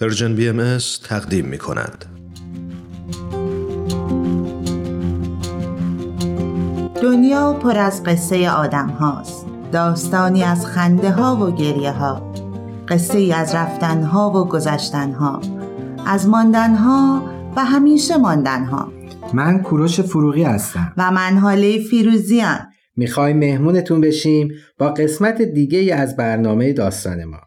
Persian BM تقدیم می کند. دنیا پر از قصه آدم هاست. داستانی از خنده ها و گریه ها. قصه ای از رفتن ها و گذشتن ها. از ماندن ها و همیشه ماندن ها. من کوروش فروغی هستم. و من هاله فیروزیان می‌خوایم مهمونتون بشیم با قسمت دیگه ای از برنامه داستان ما.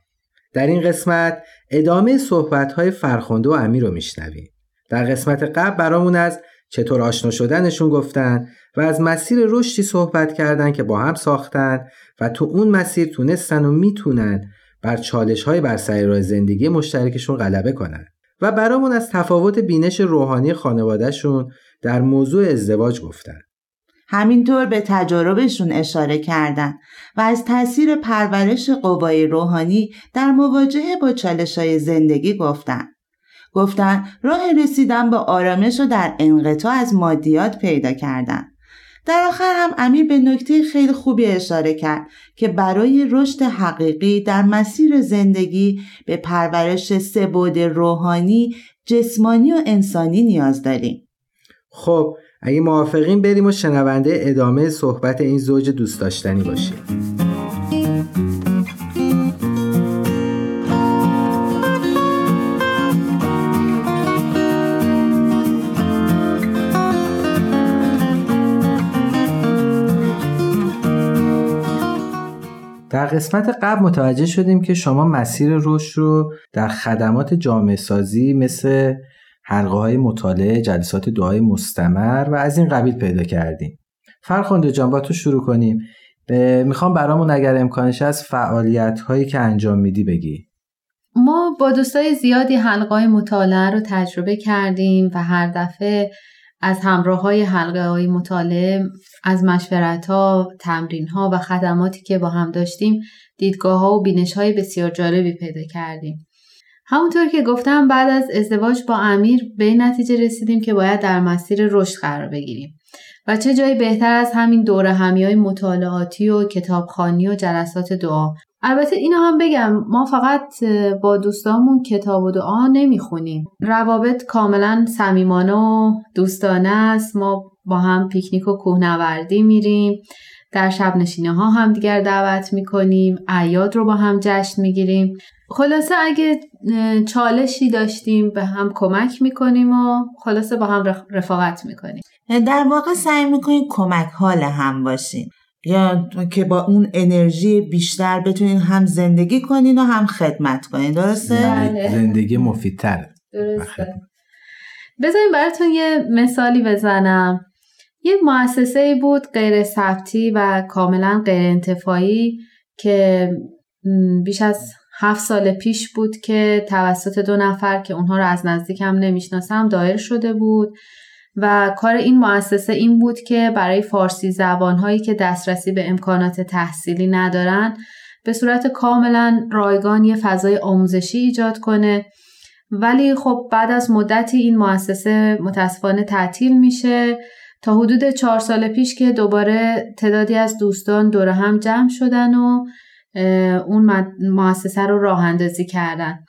در این قسمت ادامه صحبت‌های فرخنده و امیر رو میشنویم. در قسمت قبل برامون از چطور آشنا شدنشون گفتن و از مسیر رشدی صحبت کردن که با هم ساختن و تو اون مسیر تونستن و می‌تونن بر چالش های بر سر راه زندگی مشترکشون غلبه کنن و برامون از تفاوت بینش روحانی خانوادهشون در موضوع ازدواج گفتن. همینطور به تجاربشون اشاره کردند و از تاثیر پرورش قوای روحانی در مواجهه با چالش های زندگی گفتن. گفتن راه رسیدن به آرامش رو در انقطاع از مادیات پیدا کردن. در آخر هم امیر به نکته خیلی خوبی اشاره کرد که برای رشد حقیقی در مسیر زندگی به پرورش سبود روحانی، جسمانی و انسانی نیاز داریم. خب اگه موافقین بریم و شنونده ادامه صحبت این زوج دوست داشتنی باشیم در قسمت قبل متوجه شدیم که شما مسیر رشد رو در خدمات جامعه سازی مثل حلقه های مطالعه جلسات دعای مستمر و از این قبیل پیدا کردیم. فرخنده جان با تو شروع کنیم. می‌خوام برامون اگر امکانش از فعالیت هایی که انجام میدی بگی. ما با دوستای زیادی حلقه های مطالعه رو تجربه کردیم و هر دفعه از همراه های حلقه های مطالعه از مشورت ها، تمرین ها و خدماتی که با هم داشتیم دیدگاه ها و بینش های بسیار جالبی پیدا کردیم. همونطور که گفتم بعد از ازدواج با امیر به این نتیجه رسیدیم که باید در مسیر رشد قرار بگیریم. و چه جایی بهتر از همین دوره همی های مطالعاتی و کتابخانی و جلسات دعا. البته اینو هم بگم ما فقط با دوستامون کتاب و دعا نمی‌خونیم. روابط کاملا صمیمانه و دوستانه است. ما با هم پیکنیک و کوهنوردی میریم. در شب نشینه ها هم دیگر دعوت می‌کنیم عیاد رو با هم جشن می‌گیریم. خلاصه اگه چالشی داشتیم به هم کمک می‌کنیم و خلاصه با هم رفاقت می‌کنیم. در واقع سعی می‌کنیم کمک حال هم باشین. یا که با اون انرژی بیشتر بتونین هم زندگی کنین و هم خدمت کنین. درسته؟ بله. زندگی مفیدتر درسته. بذاریم براتون یه مثالی بزنم. یه مؤسسه بود غیر ثبتی و کاملا غیر انتفاعی که بیش از هفت سال پیش بود که توسط دو نفر که اونها رو از نزدیک هم نمی‌شناسم دایر شده بود و کار این مؤسسه این بود که برای فارسی زبانهایی که دسترسی به امکانات تحصیلی ندارن به صورت کاملا رایگان یه فضای آموزشی ایجاد کنه. ولی خب بعد از مدتی این مؤسسه متاسفانه تعطیل میشه. تا حدود چهار سال پیش که دوباره تعدادی از دوستان دور هم جمع شدن و اون مؤسسه رو راه اندازی کردن.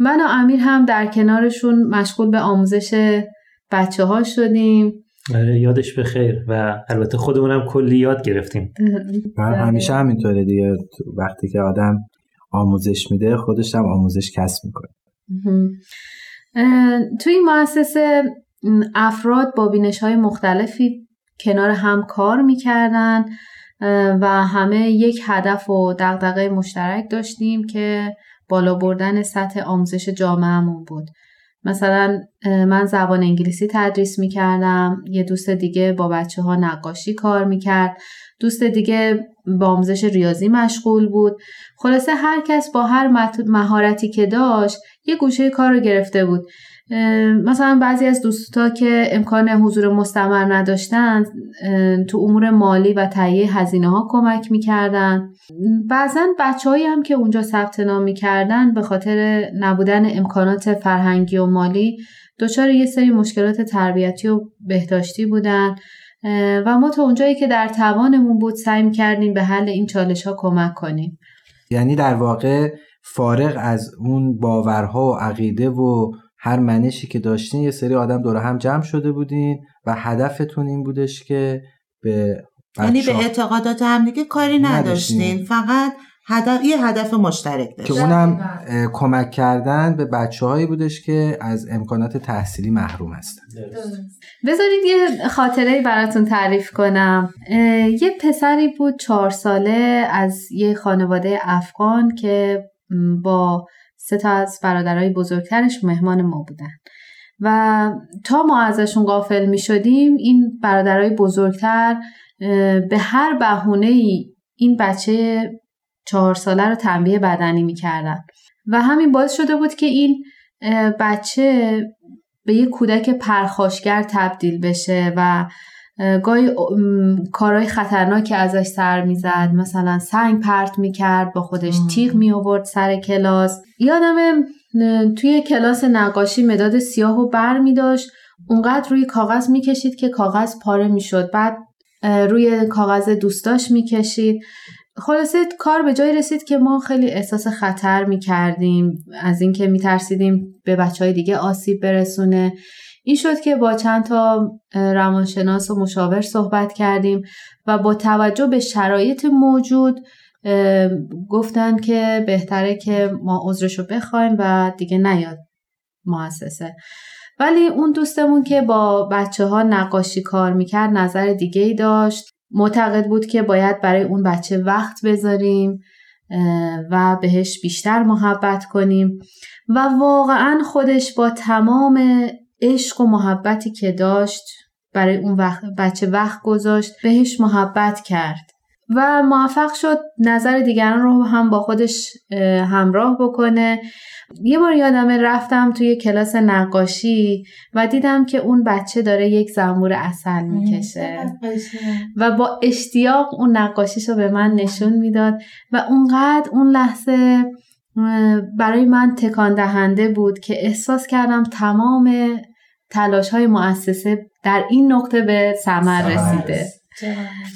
من و امیر هم در کنارشون مشغول به آموزش بچه ها شدیم. آره یادش به خیر و البته خودمون هم کلی یاد گرفتیم. بله. همیشه همینطوره دیگه. وقتی که آدم آموزش میده خودش هم آموزش کسب می‌کنه. توی این مؤسسه افراد با بینش های مختلفی کنار هم کار می‌کردن و همه یک هدف و دغدغه مشترک داشتیم که بالا بردن سطح آموزش جامعهمون بود. مثلا من زبان انگلیسی تدریس می کردم یه دوست دیگه با بچه ها نقاشی کار می کرد دوست دیگه با آموزش ریاضی مشغول بود. خلاصه هر کس با هر مهارتی که داشت یه گوشه کار رو گرفته بود. مثلا بعضی از دوستا که امکان حضور مستمر نداشتن تو امور مالی و تهیه هزینه ها کمک می‌کردن. بعضا بچههایی هم که اونجا ثبت نام می‌کردن به خاطر نبودن امکانات فرهنگی و مالی دچار یه سری مشکلات تربیتی و بهداشتی بودن. و ما تا اونجایی که در توانمون بود سعی کردیم به حل این چالش ها کمک کنیم. یعنی در واقع فارغ از اون باورها و عقیده و هر منشی که داشتین یه سری آدم دور هم جمع شده بودین و هدفتون این بودش که به یعنی به اعتقادات همدیگه کاری نداشتین. فقط هدف یه هدف مشترک داشت که اونم کمک کردن به بچه هایی بودش که از امکانات تحصیلی محروم هستن. بذارید یه خاطره براتون تعریف کنم. یه پسری بود چهار ساله از یه خانواده افغان که با سه تا از برادرای بزرگترش مهمان ما بودن. و تا ما ازشون غافل می شدیم این برادرای بزرگتر به هر بهونه ای این بچه چهار ساله رو تنبیه بدنی می‌کردن. و همین باعث شده بود که این بچه به یه کودک پرخاشگر تبدیل بشه و گاهی کارهای خطرناکی ازش سر می‌زد. مثلا سنگ پرت می‌کرد با خودش تیغ می آورد سر کلاس. یادم توی کلاس نقاشی مداد سیاه و بر می داشت اونقدر روی کاغذ می‌کشید که کاغذ پاره می‌شد. بعد روی کاغذ دوستاش می‌کشید. خلاصه کار به جایی رسید که ما خیلی احساس خطر می کردیم از اینکه می ترسیدیم به بچه های دیگه آسیب برسونه. این شد که با چند تا روانشناس و مشاور صحبت کردیم و با توجه به شرایط موجود گفتن که بهتره که ما عذرشو بخوایم و دیگه نیاد مؤسسه. ولی اون دوستمون که با بچه ها نقاشی کار می‌کرد نظر دیگه ای داشت. معتقد بود که باید برای اون بچه وقت بذاریم و بهش بیشتر محبت کنیم. و واقعا خودش با تمام عشق و محبتی که داشت برای اون وقت بچه وقت گذاشت بهش محبت کرد. و موفق شد نظر دیگران رو هم با خودش همراه بکنه. یه بار یادمه رفتم توی کلاس نقاشی و دیدم که اون بچه داره یک زنبور اصل می‌کشه. و با اشتیاق اون نقاشیش رو به من نشون می‌داد و اونقدر اون لحظه برای من تکان دهنده بود که احساس کردم تمام تلاش های مؤسسه در این نقطه به ثمر رسیده.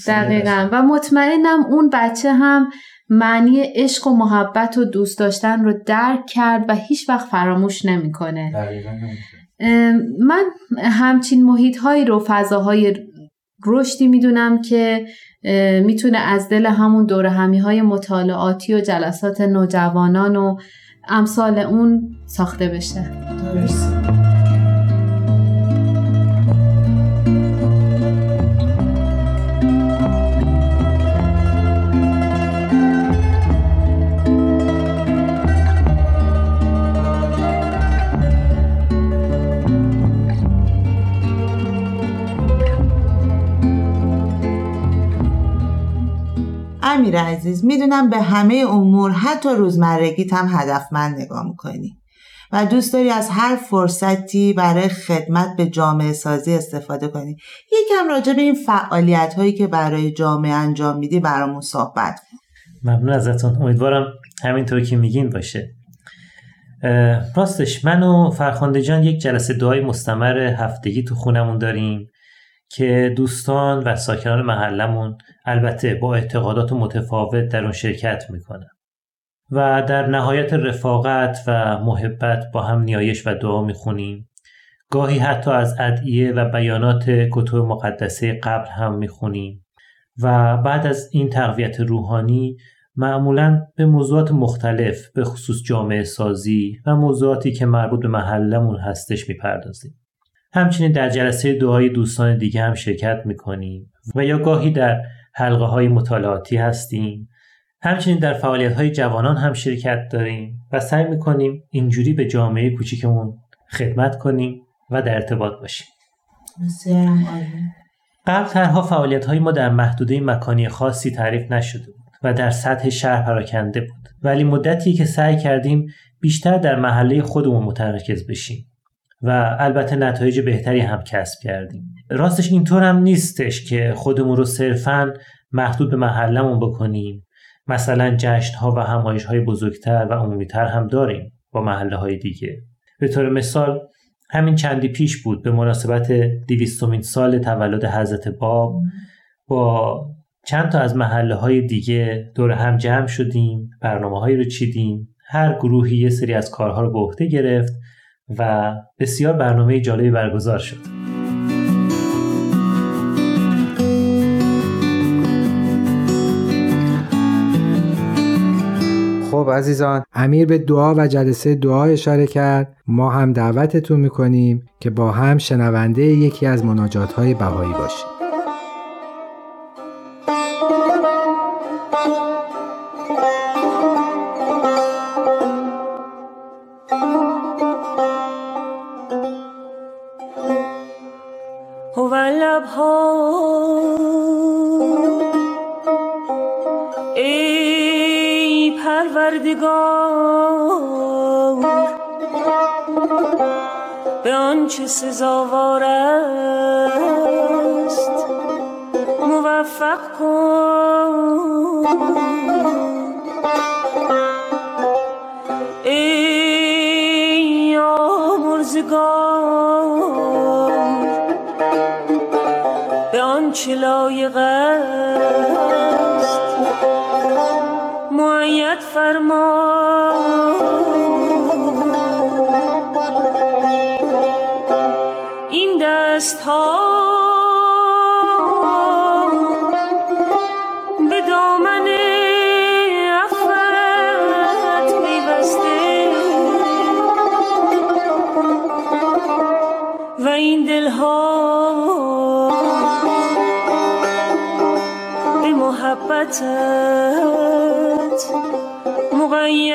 دقیقا. و مطمئنم اون بچه هم معنی عشق و محبت و دوست داشتن رو درک کرد و هیچ وقت فراموش نمی‌کنه. من همچین محیط هایی رو فضاهای رشدی می‌دونم که می‌تونه از دل همون دور همی های مطالعاتی و جلسات نوجوانان و امثال اون ساخته بشه. امیر عزیز می‌دونم به همه امور حتی روزمرگیت هم هدفمند نگاه می‌کنی. و دوست داری از هر فرصتی برای خدمت به جامعه سازی استفاده کنی. یکم راجع به این فعالیت هایی که برای جامعه انجام میدی برامون صحبت کن. ممنون ازتون. امیدوارم همینطور که میگین باشه. راستش من و فرخانده جان یک جلسه دعای مستمر هفتگی تو خونمون داریم. که دوستان و ساکنان محلمون البته با اعتقادات متفاوت در اون شرکت می‌کنن. و در نهایت رفاقت و محبت با هم نیایش و دعا می‌خونیم. گاهی حتی از ادعیه و بیانات کتب مقدسه قبل هم می‌خونیم. و بعد از این تقویت روحانی معمولا به موضوعات مختلف به خصوص جامعه سازی و موضوعاتی که مربوط به محلمون هستش می‌پردازیم. همچنین در جلسه دعای دوستان دیگه هم شرکت می‌کنیم و یا گاهی در حلقه های مطالعاتی هستیم. همچنین در فعالیت های جوانان هم شرکت داریم و سعی می‌کنیم اینجوری به جامعه کوچیکمون خدمت کنیم و در ارتباط باشیم. قبل ترها فعالیت های ما در محدوده مکانی خاصی تعریف نشده بود و در سطح شهر پراکنده بود ولی مدتی که سعی کردیم بیشتر در محله خودمون متمرکز بشیم. و البته نتایج بهتری هم کسب کردیم. راستش اینطور هم نیستش که خودمون رو صرفا محدود به محلمون بکنیم. مثلا جشن ها و همایش های بزرگتر و عمومیتر هم داریم با محله های دیگه. به طور مثال همین چندی پیش بود به مناسبت دیویستومین سال تولد حضرت باب. با چند تا از محله های دیگه دور هم جمع شدیم برنامه هایی رو چیدیم. هر گروهی یه سری از کارها رو به عهده گرفت و بسیار برنامه جالبی برگزار شد. خب عزیزان امیر به دعا و جلسه دعا اشاره کرد. ما هم دعوتتون می‌کنیم که با هم شنونده یکی از مناجات های بهایی باشیم. آنچه لایق است؟ معید فرما محبتت مقید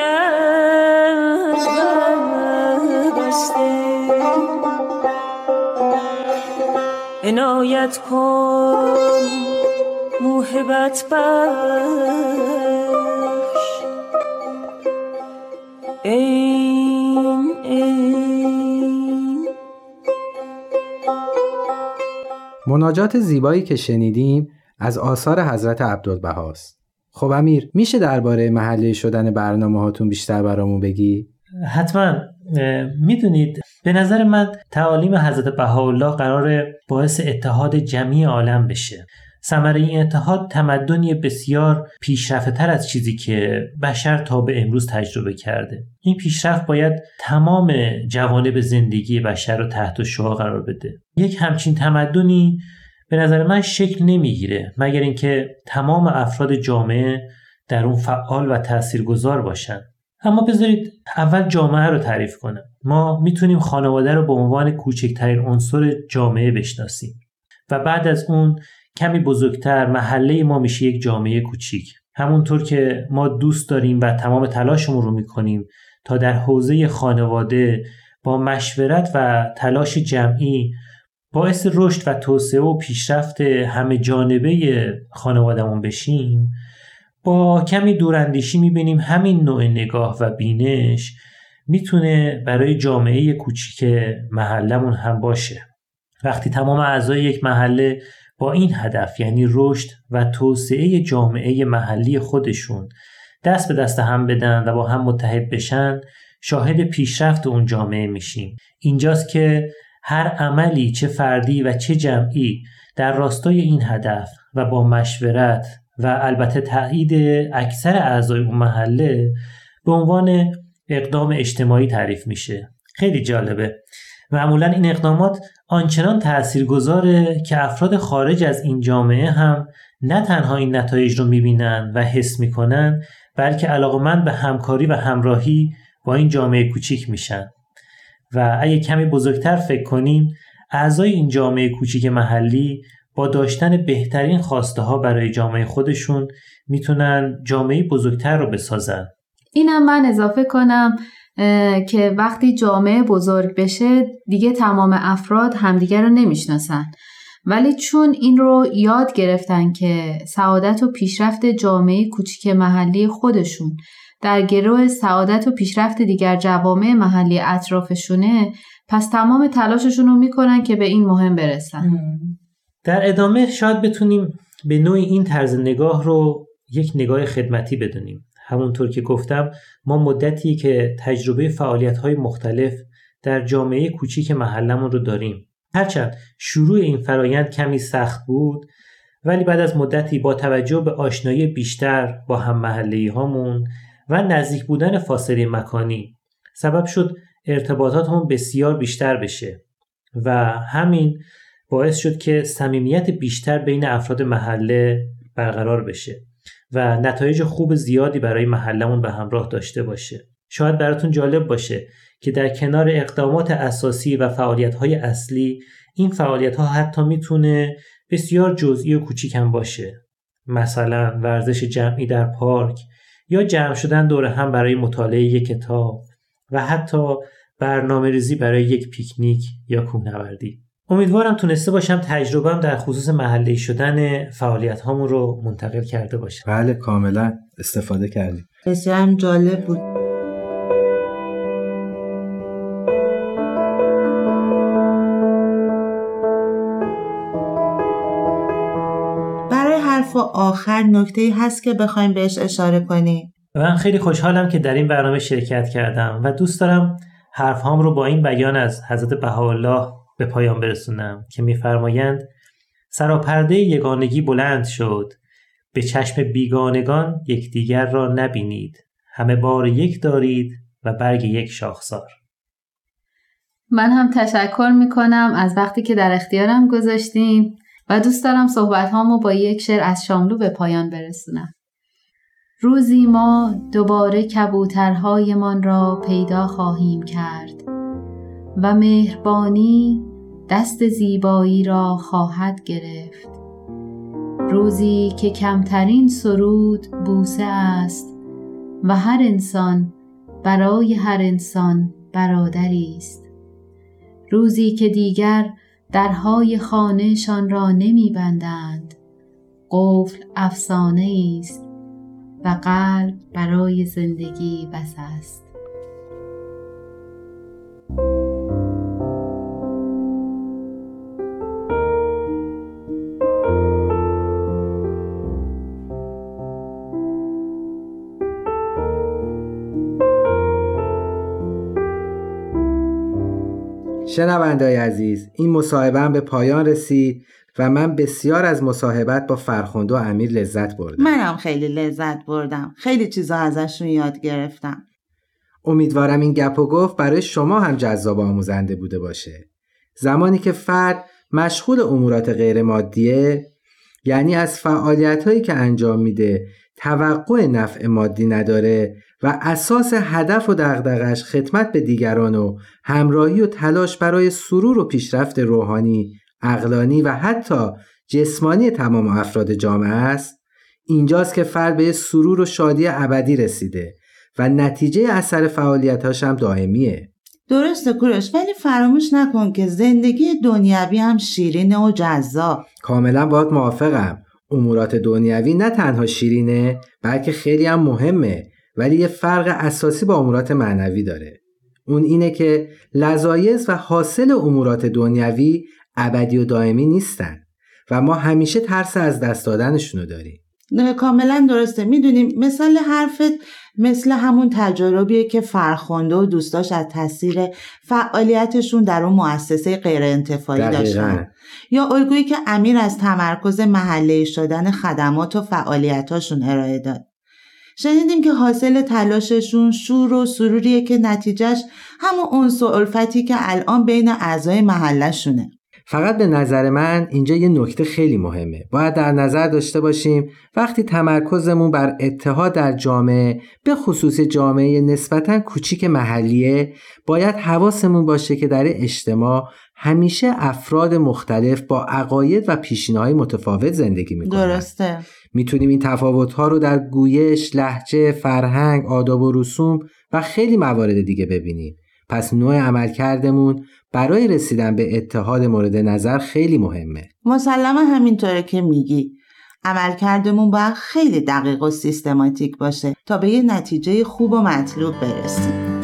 بسته عنایت کن موهبت بخش. این این. مناجات زیبایی که شنیدیم از آثار حضرت عبدالبهاست. خب امیر میشه درباره محله شدن برنامه هاتون بیشتر برامون بگی؟ حتما. می‌دونید به نظر من تعالیم حضرت بهاءالله قرار باعث اتحاد جمعی عالم بشه. ثمره این اتحاد تمدنی بسیار پیشرفته تر از چیزی که بشر تا به امروز تجربه کرده. این پیشرفت باید تمام جوانب زندگی بشر رو تحت شعا قرار بده. یک همچین تمدنی به نظر من شکل نمی‌گیره مگر اینکه تمام افراد جامعه در اون فعال و تاثیرگذار باشن. اما بذارید اول جامعه رو تعریف کنم. ما می‌تونیم خانواده رو به عنوان کوچکترین عنصر جامعه بشناسیم و بعد از اون کمی بزرگتر محله ما میشه یک جامعه کوچیک. همونطور که ما دوست داریم و تمام تلاشمون رو می‌کنیم تا در حوزه خانواده با مشورت و تلاش جمعی باعث رشد و توسعه و پیشرفت همه جانبه خانوادهمون بشیم با کمی دوراندیشی می‌بینیم همین نوع نگاه و بینش می‌تونه برای جامعه کوچیک محلمون هم باشه. وقتی تمام اعضای یک محله با این هدف یعنی رشد و توسعه جامعه محلی خودشون دست به دست هم بدن و با هم متحد بشن شاهد پیشرفت اون جامعه میشیم. اینجاست که هر عملی چه فردی و چه جمعی در راستای این هدف و با مشورت و البته تایید اکثر اعضای اون محله به عنوان اقدام اجتماعی تعریف میشه. خیلی جالبه. معمولا این اقدامات آنچنان تاثیرگذاره که افراد خارج از این جامعه هم نه تنها این نتایج رو می‌بینن و حس می‌کنن بلکه علاقمند به همکاری و همراهی با این جامعه کوچیک میشن. و اگه کمی بزرگتر فکر کنیم اعضای این جامعه کوچیک محلی با داشتن بهترین خواسته ها برای جامعه خودشون می‌تونن جامعه بزرگتر رو بسازن. اینم من اضافه کنم که وقتی جامعه بزرگ بشه دیگه تمام افراد همدیگر رو نمی‌شناسن. ولی چون این رو یاد گرفتن که سعادت و پیشرفت جامعه کوچیک محلی خودشون در گروه سعادت و پیشرفت دیگر جوامع محلی اطرافشونه پس تمام تلاششون رو می‌کنن که به این مهم برسن. در ادامه شاید بتونیم به نوعی این طرز نگاه رو یک نگاه خدمتی بدونیم. همونطور که گفتم ما مدتی که تجربه فعالیت های مختلف در جامعه کوچیک محلمون رو داریم. هرچند شروع این فرایند کمی سخت بود ولی بعد از مدتی با توجه به آشنایی بیشتر با هم محلی هامون و نزدیک بودن فاصله مکانی. سبب شد ارتباطاتمون بسیار بیشتر بشه و همین باعث شد که صمیمیت بیشتر بین افراد محله برقرار بشه و نتایج خوب زیادی برای محلمون به همراه داشته باشه. شاید براتون جالب باشه که در کنار اقدامات اساسی و فعالیت های اصلی این فعالیت ها حتی می‌تونه بسیار جزئی و کوچیک هم باشه. مثلا ورزش جمعی در پارک یا جمع شدن دور هم برای مطالعه یک کتاب و حتی برنامه ریزی برای یک پیکنیک یا کوهنوردی. امیدوارم تونسته باشم تجربهم در خصوص محلی شدن فعالیت هامون رو منتقل کرده باشم. بله کاملا استفاده کردیم. بسیار هم جالب بود. آخر نکته هست که بخوایم بهش اشاره کنیم. من خیلی خوشحالم که در این برنامه شرکت کردم و دوست دارم حرف هام رو با این بیان از حضرت بهاءالله به پایان برسونم که میفرمایند سراپرده یگانگی بلند شد. به چشم بیگانگان یکدیگر را نبینید. همه بار یک دارید و برگ یک شاخسار. من هم تشکر می کنم از وقتی که در اختیارم گذاشتیم و دوست دارم صحبت هامو با یک شعر از شاملو به پایان برسونم. روزی ما دوباره کبوترهایمان را پیدا خواهیم کرد و مهربانی دست زیبایی را خواهد گرفت روزی که کمترین سرود بوسه است و هر انسان برای هر انسان برادری است روزی که دیگر درهای خانهشان را نمیبندند. قفل افسانه است و قلب برای زندگی بس است. شنوندای عزیز این مصاحبه به پایان رسید و من بسیار از مصاحبت با فرخنده و امیر لذت بردم. منم خیلی لذت بردم. خیلی چیزا ازشون یاد گرفتم. امیدوارم این گپ و گفت برای شما هم جذاب آموزنده بوده باشه. زمانی که فرد مشغول امورات غیر مادیه یعنی از فعالیت هایی که انجام میده توقع نفع مادی نداره و اساس هدف و دغدغش خدمت به دیگران و همراهی و تلاش برای سرور و پیشرفت روحانی، اقلانی و حتی جسمانی تمام افراد جامعه است اینجاست که فرد به سرور و شادی ابدی رسیده و نتیجه اثر فعالیتاش هم دائمیه. درسته کورش ولی فراموش نکن که زندگی دنیوی هم شیرینه و جذاب. کاملا باید موافقم. امورات دنیوی نه تنها شیرینه بلکه خیلی هم مهمه. ولی یه فرق اساسی با امورات معنوی داره. اون اینه که لذایز و حاصل امورات دنیوی ابدی و دائمی نیستن و ما همیشه ترس از دست دادنشونو داریم. نه کاملا درسته. می‌دونیم مثال حرفت مثل همون تجاربیه که فرخنده و دوستاش از تاثیر فعالیتشون در اون مؤسسه غیر انتفاعی. داشتن. یا الگویی که امیر از تمرکز محله شدن خدمات و فعالیتاشون ارائه داد. شنیدیم که حاصل تلاششون شور و سروریه که نتیجهش همون انس و الفتی که الان بین اعضای محلشونه فقط به نظر من اینجا یه نکته خیلی مهمه. باید در نظر داشته باشیم وقتی تمرکزمون بر اتحاد در جامعه به خصوص جامعه نسبتا کوچیک محلیه باید حواسمون باشه که در اجتماع همیشه افراد مختلف با عقاید و پیشینه‌های متفاوت زندگی می‌کنن درسته می‌تونیم این تفاوت‌ها رو در گویش، لحجه، فرهنگ، آداب و رسوم و خیلی موارد دیگه ببینیم. پس نوع عملکردمون برای رسیدن به اتحاد مورد نظر خیلی مهمه. مسلما همینطوره که میگی عملکردمون باید خیلی دقیق و سیستماتیک باشه تا به یه نتیجه خوب و مطلوب برسیم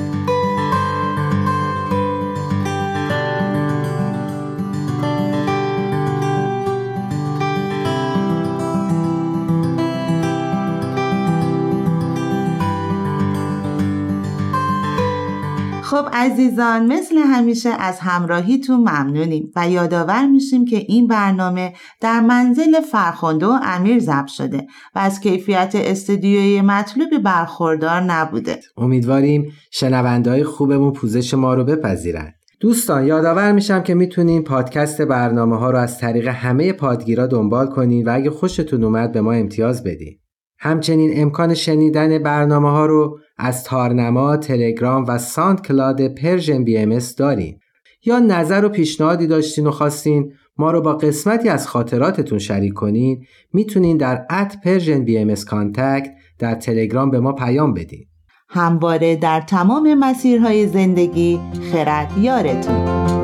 خب عزیزان مثل همیشه از همراهیتون ممنونیم و یادآور میشیم که این برنامه در منزل فرخنده و امیر ضبط شده و از کیفیت استودیوی مطلوبی برخوردار نبوده امیدواریم شنوندهای خوبمون پوزش ما رو بپذیرند دوستان یادآور میشم که می‌تونین پادکست برنامه ها رو از طریق همه پادگیرا دنبال کنین و اگه خوشتون اومد به ما امتیاز بدین. همچنین امکان شنیدن برنامه ها رو از تارنما، تلگرام و SoundCloud PersianBMS دارین. یا نظر و پیشنهادی داشتین و خواستین ما رو با قسمتی از خاطراتتون شریک کنین می‌تونین در at PersianBMS contact در تلگرام به ما پیام بدین. همواره در تمام مسیرهای زندگی خرد یارتون